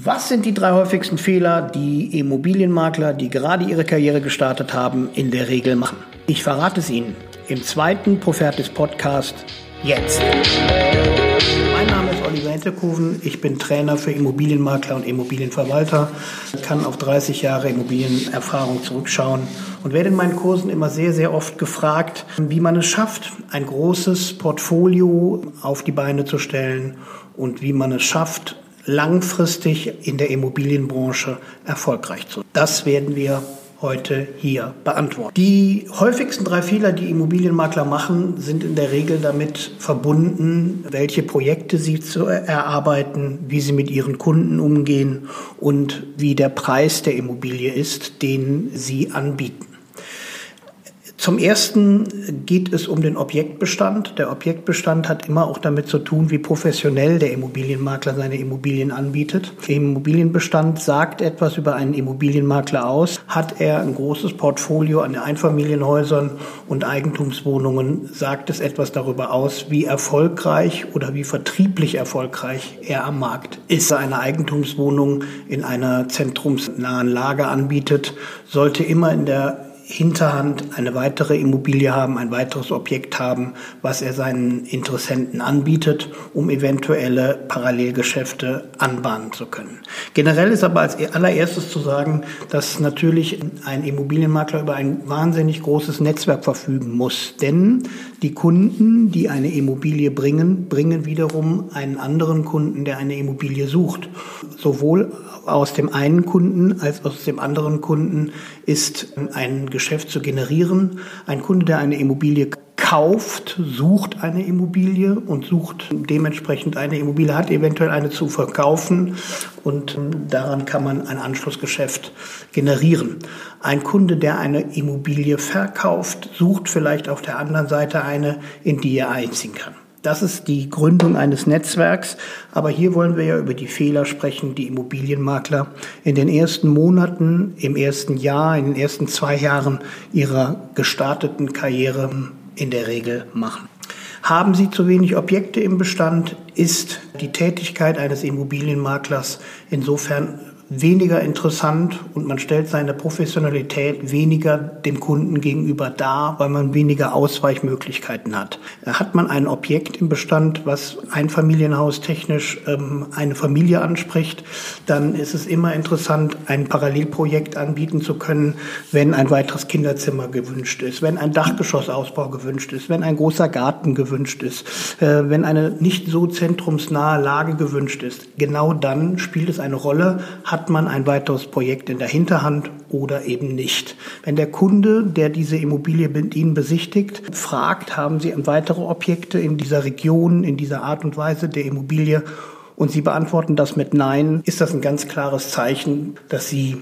Was sind die drei häufigsten Fehler, die Immobilienmakler, die gerade ihre Karriere gestartet haben, in der Regel machen? Ich verrate es Ihnen im zweiten Profertis Podcast jetzt. Mein Name ist Oliver Hinterkuven. Ich bin Trainer für Immobilienmakler und Immobilienverwalter. Ich kann auf 30 Jahre Immobilienerfahrung zurückschauen und werde in meinen Kursen immer sehr, sehr oft gefragt, wie man es schafft, ein großes Portfolio auf die Beine zu stellen und wie man es schafft, langfristig in der Immobilienbranche erfolgreich zu. Das werden wir heute hier beantworten. Die häufigsten drei Fehler, die Immobilienmakler machen, sind in der Regel damit verbunden, welche Projekte sie zu erarbeiten, wie sie mit ihren Kunden umgehen und wie der Preis der Immobilie ist, den sie anbieten. Zum ersten geht es um den Objektbestand. Der Objektbestand hat immer auch damit zu tun, wie professionell der Immobilienmakler seine Immobilien anbietet. Der Immobilienbestand sagt etwas über einen Immobilienmakler aus. Hat er ein großes Portfolio an Einfamilienhäusern und Eigentumswohnungen, sagt es etwas darüber aus, wie erfolgreich oder wie vertrieblich erfolgreich er am Markt ist. Eine Eigentumswohnung in einer zentrumsnahen Lage anbietet, sollte immer in der Hinterhand eine weitere Immobilie haben, ein weiteres Objekt haben, was er seinen Interessenten anbietet, um eventuelle Parallelgeschäfte anbahnen zu können. Generell ist aber als allererstes zu sagen, dass natürlich ein Immobilienmakler über ein wahnsinnig großes Netzwerk verfügen muss. Denn die Kunden, die eine Immobilie bringen, bringen wiederum einen anderen Kunden, der eine Immobilie sucht. Sowohl aus dem einen Kunden als aus dem anderen Kunden ist ein Geschäft zu generieren. Ein Kunde, der eine Immobilie kauft, sucht eine Immobilie und sucht dementsprechend eine Immobilie, hat eventuell eine zu verkaufen und ähm, daran kann man ein Anschlussgeschäft generieren. Ein Kunde, der eine Immobilie verkauft, sucht vielleicht auf der anderen Seite eine, in die er einziehen kann. Das ist die Gründung eines Netzwerks. Aber hier wollen wir ja über die Fehler sprechen, die Immobilienmakler in den ersten Monaten, im ersten Jahr, in den ersten zwei Jahren ihrer gestarteten Karriere in der Regel machen. Haben Sie zu wenig Objekte im Bestand, ist die Tätigkeit eines Immobilienmaklers insofern weniger interessant und man stellt seine Professionalität weniger dem Kunden gegenüber dar, weil man weniger Ausweichmöglichkeiten hat. Hat man ein Objekt im Bestand, was ein Familienhaus technisch ähm, eine Familie anspricht, dann ist es immer interessant, ein Parallelprojekt anbieten zu können, wenn ein weiteres Kinderzimmer gewünscht ist, wenn ein Dachgeschossausbau gewünscht ist, wenn ein großer Garten gewünscht ist, äh, wenn eine nicht so zentrumsnahe Lage gewünscht ist. Genau dann spielt es eine Rolle, hat hat man ein weiteres Projekt in der Hinterhand oder eben nicht. Wenn der Kunde, der diese Immobilie mit Ihnen besichtigt, fragt, haben Sie weitere Objekte in dieser Region, in dieser Art und Weise der Immobilie und Sie beantworten das mit Nein, ist das ein ganz klares Zeichen, dass Sie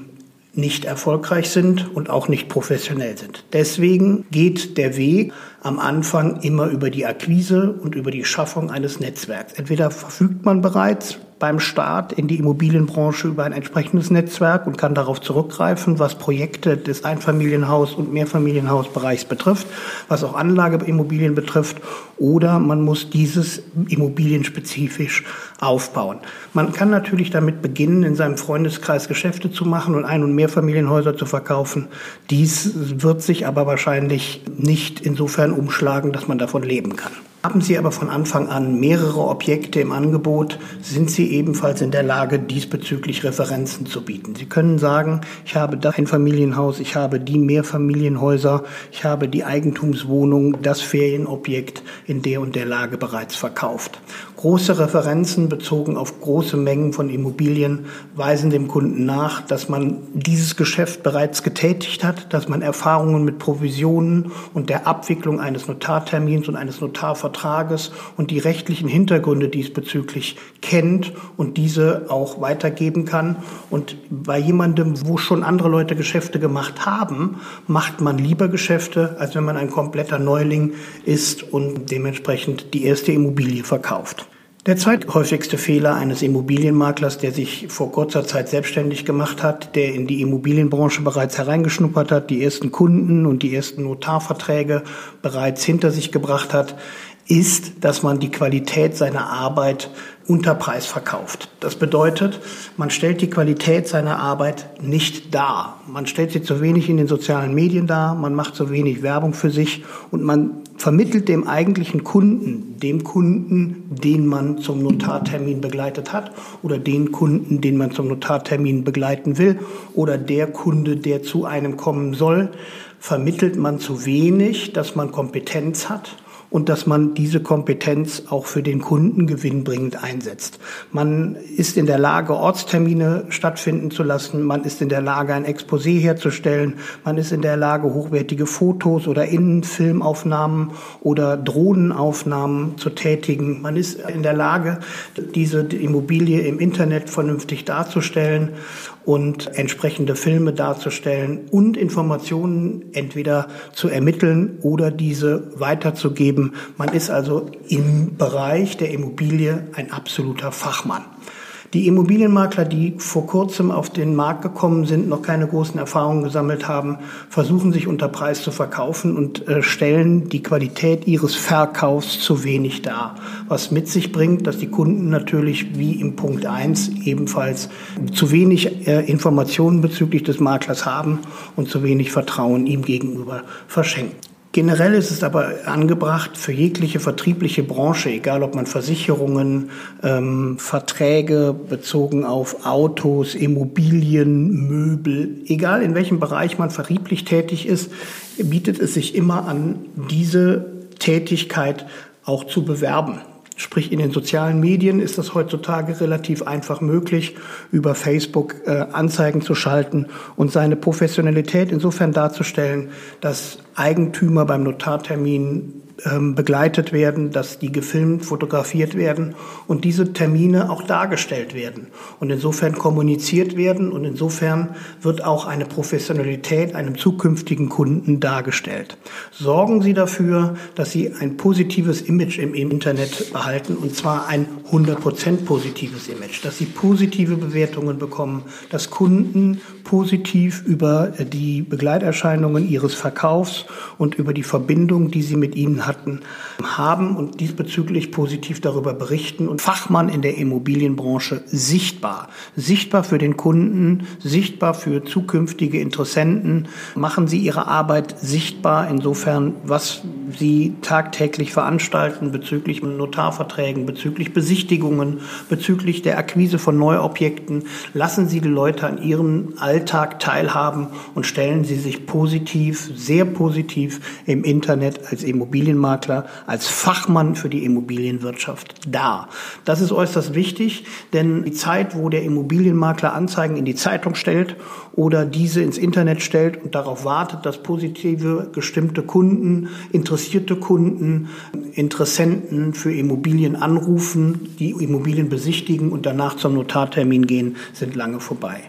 nicht erfolgreich sind und auch nicht professionell sind. Deswegen geht der Weg am Anfang immer über die Akquise und über die Schaffung eines Netzwerks. Entweder verfügt man bereits beim Start in die Immobilienbranche über ein entsprechendes Netzwerk und kann darauf zurückgreifen, was Projekte des Einfamilienhaus- und Mehrfamilienhausbereichs betrifft, was auch Anlageimmobilien betrifft, oder man muss dieses immobilienspezifisch aufbauen. Man kann natürlich damit beginnen, in seinem Freundeskreis Geschäfte zu machen und Ein- und Mehrfamilienhäuser zu verkaufen. Dies wird sich aber wahrscheinlich nicht insofern umschlagen, dass man davon leben kann. Haben Sie aber von Anfang an mehrere Objekte im Angebot, sind Sie ebenfalls in der Lage, diesbezüglich Referenzen zu bieten. Sie können sagen, ich habe das Einfamilienhaus, ich habe die Mehrfamilienhäuser, ich habe die Eigentumswohnung, das Ferienobjekt in der und der Lage bereits verkauft. Große Referenzen bezogen auf große Mengen von Immobilien weisen dem Kunden nach, dass man dieses Geschäft bereits getätigt hat, dass man Erfahrungen mit Provisionen und der Abwicklung eines Notartermins und eines Notarvertrages und die rechtlichen Hintergründe diesbezüglich kennt und diese auch weitergeben kann. Und bei jemandem, wo schon andere Leute Geschäfte gemacht haben, macht man lieber Geschäfte, als wenn man ein kompletter Neuling ist und dementsprechend die erste Immobilie verkauft. Der zweithäufigste Fehler eines Immobilienmaklers, der sich vor kurzer Zeit selbstständig gemacht hat, der in die Immobilienbranche bereits hereingeschnuppert hat, die ersten Kunden und die ersten Notarverträge bereits hinter sich gebracht hat, ist, dass man die Qualität seiner Arbeit unter Preis verkauft. Das bedeutet, man stellt die Qualität seiner Arbeit nicht dar. Man stellt sie zu wenig in den sozialen Medien dar, man macht zu wenig Werbung für sich und man vermittelt dem eigentlichen Kunden, dem Kunden, den man zum Notartermin begleitet hat oder den Kunden, den man zum Notartermin begleiten will oder der Kunde, der zu einem kommen soll, vermittelt man zu wenig, dass man Kompetenz hat und dass man diese Kompetenz auch für den Kunden gewinnbringend einsetzt. Man ist in der Lage, Ortstermine stattfinden zu lassen. Man ist in der Lage, ein Exposé herzustellen. Man ist in der Lage, hochwertige Fotos oder Innenfilmaufnahmen oder Drohnenaufnahmen zu tätigen. Man ist in der Lage, diese Immobilie im Internet vernünftig darzustellen und entsprechende Filme darzustellen und Informationen entweder zu ermitteln oder diese weiterzugeben. Man ist also im Bereich der Immobilie ein absoluter Fachmann. Die Immobilienmakler, die vor kurzem auf den Markt gekommen sind, noch keine großen Erfahrungen gesammelt haben, versuchen sich unter Preis zu verkaufen und äh, stellen die Qualität ihres Verkaufs zu wenig dar. Was mit sich bringt, dass die Kunden natürlich wie im Punkt 1 ebenfalls zu wenig äh, Informationen bezüglich des Maklers haben und zu wenig Vertrauen ihm gegenüber verschenken. Generell ist es aber angebracht für jegliche vertriebliche Branche, egal ob man Versicherungen, ähm, Verträge bezogen auf Autos, Immobilien, Möbel, egal in welchem Bereich man vertrieblich tätig ist, bietet es sich immer an, diese Tätigkeit auch zu bewerben. Sprich, in den sozialen Medien ist das heutzutage relativ einfach möglich, über Facebook äh, Anzeigen zu schalten und seine Professionalität insofern darzustellen, dass Eigentümer beim Notartermin begleitet werden, dass die gefilmt, fotografiert werden und diese Termine auch dargestellt werden und insofern kommuniziert werden und insofern wird auch eine Professionalität einem zukünftigen Kunden dargestellt. Sorgen Sie dafür, dass Sie ein positives Image im Internet behalten und zwar ein 100% positives Image, dass Sie positive Bewertungen bekommen, dass Kunden positiv über die Begleiterscheinungen Ihres Verkaufs und über die Verbindung, die Sie mit Ihnen hatten, haben und diesbezüglich positiv darüber berichten und Fachmann in der Immobilienbranche sichtbar. Sichtbar für den Kunden, sichtbar für zukünftige Interessenten. Machen Sie Ihre Arbeit sichtbar insofern, was Sie tagtäglich veranstalten bezüglich Notarverträgen, bezüglich Besichtigungen, bezüglich der Akquise von Neuobjekten. Lassen Sie die Leute an Ihrem Alltag teilhaben und stellen Sie sich positiv, sehr positiv im Internet als Immobilienmakler, als Fachmann für die Immobilienwirtschaft dar. Das ist äußerst wichtig, denn die Zeit, wo der Immobilienmakler Anzeigen in die Zeitung stellt oder diese ins Internet stellt und darauf wartet, dass positive gestimmte Kunden, interessierte Kunden, Interessenten für Immobilien anrufen, die Immobilien besichtigen und danach zum Notartermin gehen, sind lange vorbei.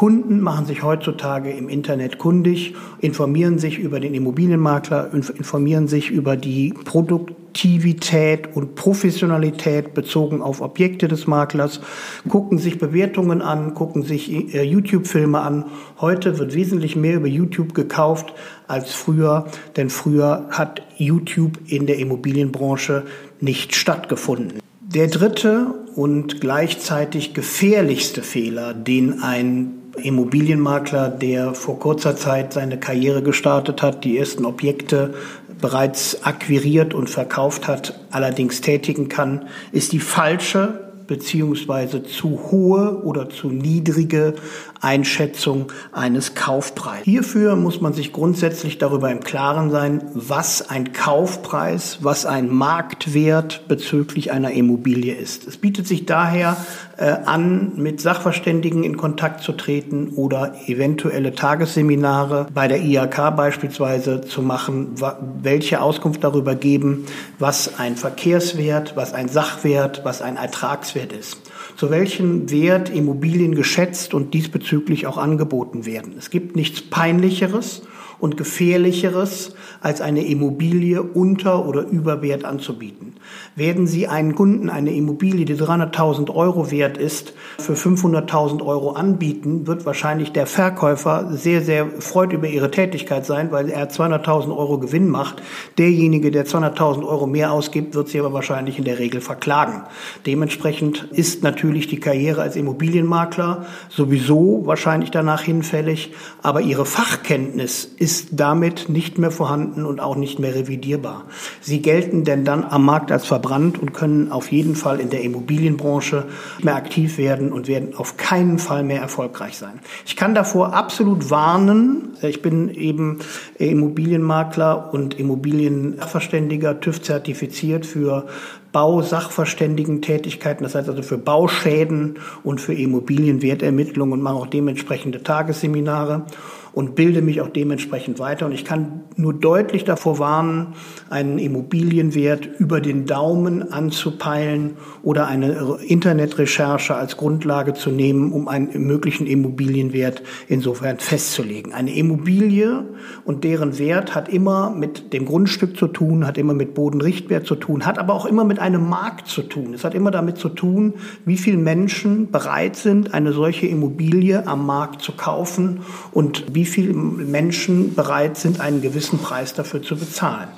Kunden machen sich heutzutage im Internet kundig, informieren sich über den Immobilienmakler, informieren sich über die Produktivität und Professionalität bezogen auf Objekte des Maklers, gucken sich Bewertungen an, gucken sich äh, YouTube-Filme an. Heute wird wesentlich mehr über YouTube gekauft als früher, denn früher hat YouTube in der Immobilienbranche nicht stattgefunden. Der dritte und gleichzeitig gefährlichste Fehler, den ein Immobilienmakler, der vor kurzer Zeit seine Karriere gestartet hat, die ersten Objekte bereits akquiriert und verkauft hat, allerdings tätigen kann, ist die falsche beziehungsweise zu hohe oder zu niedrige Einschätzung eines Kaufpreises. Hierfür muss man sich grundsätzlich darüber im Klaren sein, was ein Kaufpreis, was ein Marktwert bezüglich einer Immobilie ist. Es bietet sich daher an, mit Sachverständigen in Kontakt zu treten oder eventuelle Tagesseminare bei der IHK beispielsweise zu machen, welche Auskunft darüber geben, was ein Verkehrswert, was ein Sachwert, was ein Ertragswert ist. Zu welchem Wert Immobilien geschätzt und diesbezüglich auch angeboten werden. Es gibt nichts Peinlicheres und gefährlicheres, als eine Immobilie unter oder über Wert anzubieten. Werden Sie einen Kunden eine Immobilie, die 300.000 Euro wert ist, für 500.000 Euro anbieten, wird wahrscheinlich der Verkäufer sehr, sehr freut über Ihre Tätigkeit sein, weil er 200.000 Euro Gewinn macht. Derjenige, der 200.000 Euro mehr ausgibt, wird Sie aber wahrscheinlich in der Regel verklagen. Dementsprechend ist natürlich die Karriere als Immobilienmakler sowieso wahrscheinlich danach hinfällig, aber Ihre Fachkenntnis ist damit nicht mehr vorhanden und auch nicht mehr revidierbar. Sie gelten denn dann am Markt als verbrannt und können auf jeden Fall in der Immobilienbranche mehr aktiv werden und werden auf keinen Fall mehr erfolgreich sein. Ich kann davor absolut warnen. Ich bin eben Immobilienmakler und Immobilienverständiger, TÜV zertifiziert für Bausachverständigen-Tätigkeiten, das heißt also für Bauschäden und für Immobilienwertermittlung und mache auch dementsprechende Tagesseminare und bilde mich auch dementsprechend weiter. Und ich kann nur deutlich davor warnen, einen Immobilienwert über den Daumen anzupeilen oder eine Internetrecherche als Grundlage zu nehmen, um einen möglichen Immobilienwert insofern festzulegen. Eine Immobilie und deren Wert hat immer mit dem Grundstück zu tun, hat immer mit Bodenrichtwert zu tun, hat aber auch immer mit einem Markt zu tun. Es hat immer damit zu tun, wie viele Menschen bereit sind, eine solche Immobilie am Markt zu kaufen und wie viele Menschen bereit sind, einen gewissen Preis dafür zu bezahlen.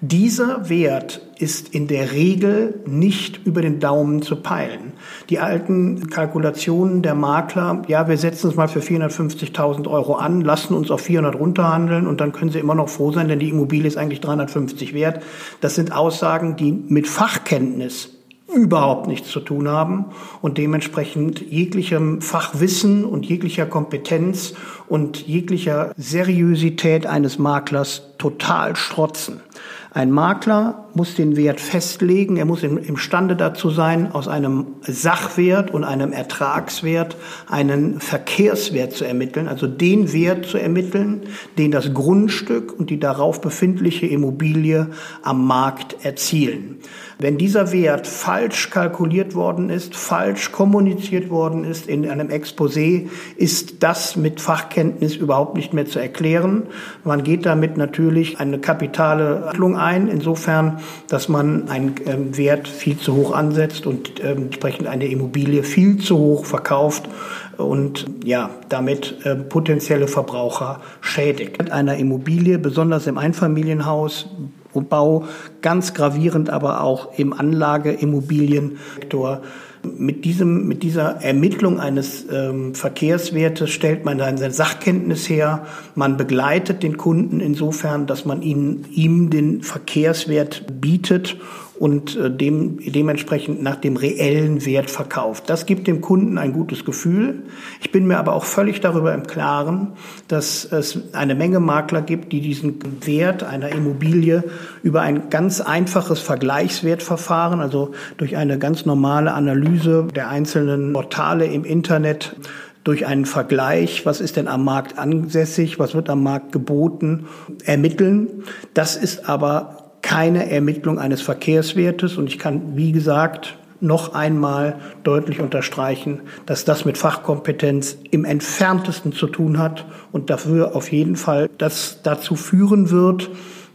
Dieser Wert ist in der Regel nicht über den Daumen zu peilen. Die alten Kalkulationen der Makler, ja, wir setzen es mal für 450.000 Euro an, lassen uns auf 400 runterhandeln und dann können sie immer noch froh sein, denn die Immobilie ist eigentlich 350 wert. Das sind Aussagen, die mit Fachkenntnis überhaupt nichts zu tun haben und dementsprechend jeglichem Fachwissen und jeglicher Kompetenz und jeglicher Seriosität eines Maklers total strotzen. Ein Makler muss den Wert festlegen, er muss imstande dazu sein, aus einem Sachwert und einem Ertragswert einen Verkehrswert zu ermitteln, also den Wert zu ermitteln, den das Grundstück und die darauf befindliche Immobilie am Markt erzielen. Wenn dieser Wert falsch kalkuliert worden ist, falsch kommuniziert worden ist in einem Exposé, ist das mit Fachkenntnis überhaupt nicht mehr zu erklären. Man geht damit natürlich eine kapitale Handlung ein, insofern, dass man einen ähm, Wert viel zu hoch ansetzt und ähm, entsprechend eine Immobilie viel zu hoch verkauft und ja, damit äh, potenzielle Verbraucher schädigt. Mit einer Immobilie, besonders im Einfamilienhaus, Bau, ganz gravierend aber auch im Anlageimmobiliensektor. Mit, diesem, mit dieser Ermittlung eines ähm, Verkehrswertes stellt man dann seine Sachkenntnis her. Man begleitet den Kunden insofern, dass man ihn, ihm den Verkehrswert bietet und äh, dem, dementsprechend nach dem reellen Wert verkauft. Das gibt dem Kunden ein gutes Gefühl. Ich bin mir aber auch völlig darüber im Klaren, dass es eine Menge Makler gibt, die diesen Wert einer Immobilie über ein ganz einfaches Vergleichswertverfahren, also durch eine ganz normale Analyse der einzelnen Portale im Internet, durch einen Vergleich, was ist denn am Markt ansässig, was wird am Markt geboten, ermitteln. Das ist aber keine Ermittlung eines Verkehrswertes. Und ich kann, wie gesagt, noch einmal deutlich unterstreichen, dass das mit Fachkompetenz im entferntesten zu tun hat und dafür auf jeden Fall das dazu führen wird,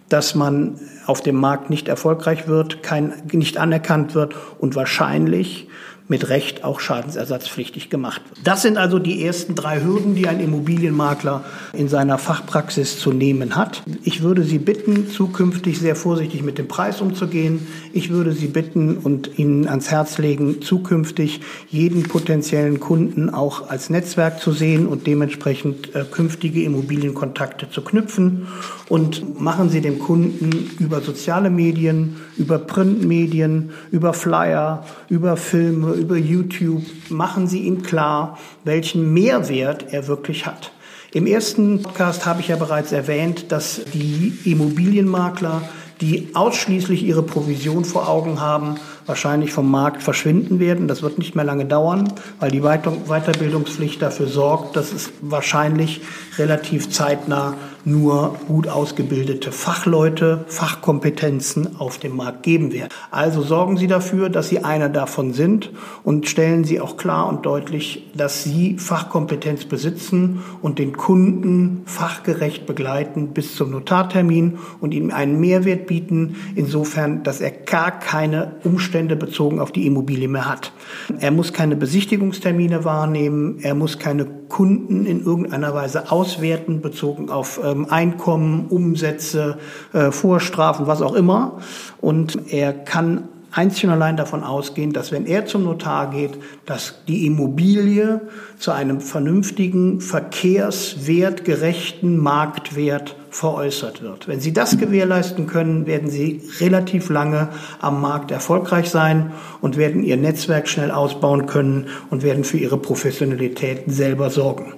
dass man auf dem Markt nicht erfolgreich wird, kein, nicht anerkannt wird und wahrscheinlich mit Recht auch schadensersatzpflichtig gemacht. Das sind also die ersten drei Hürden, die ein Immobilienmakler in seiner Fachpraxis zu nehmen hat. Ich würde Sie bitten, zukünftig sehr vorsichtig mit dem Preis umzugehen. Ich würde Sie bitten und Ihnen ans Herz legen, zukünftig jeden potenziellen Kunden auch als Netzwerk zu sehen und dementsprechend äh, künftige Immobilienkontakte zu knüpfen. Und machen Sie dem Kunden über soziale Medien, über Printmedien, über Flyer, über Filme, über YouTube, machen Sie ihm klar, welchen Mehrwert er wirklich hat. Im ersten Podcast habe ich ja bereits erwähnt, dass die Immobilienmakler, die ausschließlich ihre Provision vor Augen haben, wahrscheinlich vom Markt verschwinden werden. Das wird nicht mehr lange dauern, weil die Weiterbildungspflicht dafür sorgt, dass es wahrscheinlich relativ zeitnah nur gut ausgebildete Fachleute, Fachkompetenzen auf dem Markt geben wird. Also sorgen Sie dafür, dass Sie einer davon sind und stellen Sie auch klar und deutlich, dass Sie Fachkompetenz besitzen und den Kunden fachgerecht begleiten bis zum Notartermin und ihm einen Mehrwert bieten, insofern, dass er gar keine Umstände bezogen auf die Immobilie mehr hat. Er muss keine Besichtigungstermine wahrnehmen, er muss keine Kunden in irgendeiner Weise auswerten bezogen auf ähm, Einkommen, Umsätze, äh, Vorstrafen, was auch immer. Und er kann einzig und allein davon ausgehen, dass wenn er zum Notar geht, dass die Immobilie zu einem vernünftigen, verkehrswertgerechten Marktwert veräußert wird. Wenn Sie das gewährleisten können, werden Sie relativ lange am Markt erfolgreich sein und werden Ihr Netzwerk schnell ausbauen können und werden für Ihre Professionalität selber sorgen.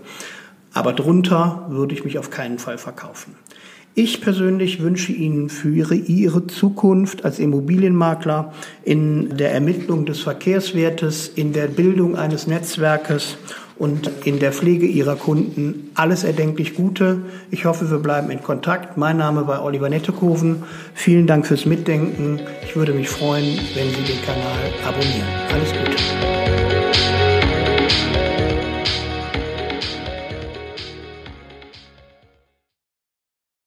Aber drunter würde ich mich auf keinen Fall verkaufen. Ich persönlich wünsche Ihnen für Ihre, Ihre Zukunft als Immobilienmakler in der Ermittlung des Verkehrswertes, in der Bildung eines Netzwerkes und in der Pflege Ihrer Kunden alles erdenklich Gute. Ich hoffe, wir bleiben in Kontakt. Mein Name war Oliver Nettekoven. Vielen Dank fürs Mitdenken. Ich würde mich freuen, wenn Sie den Kanal abonnieren. Alles Gute.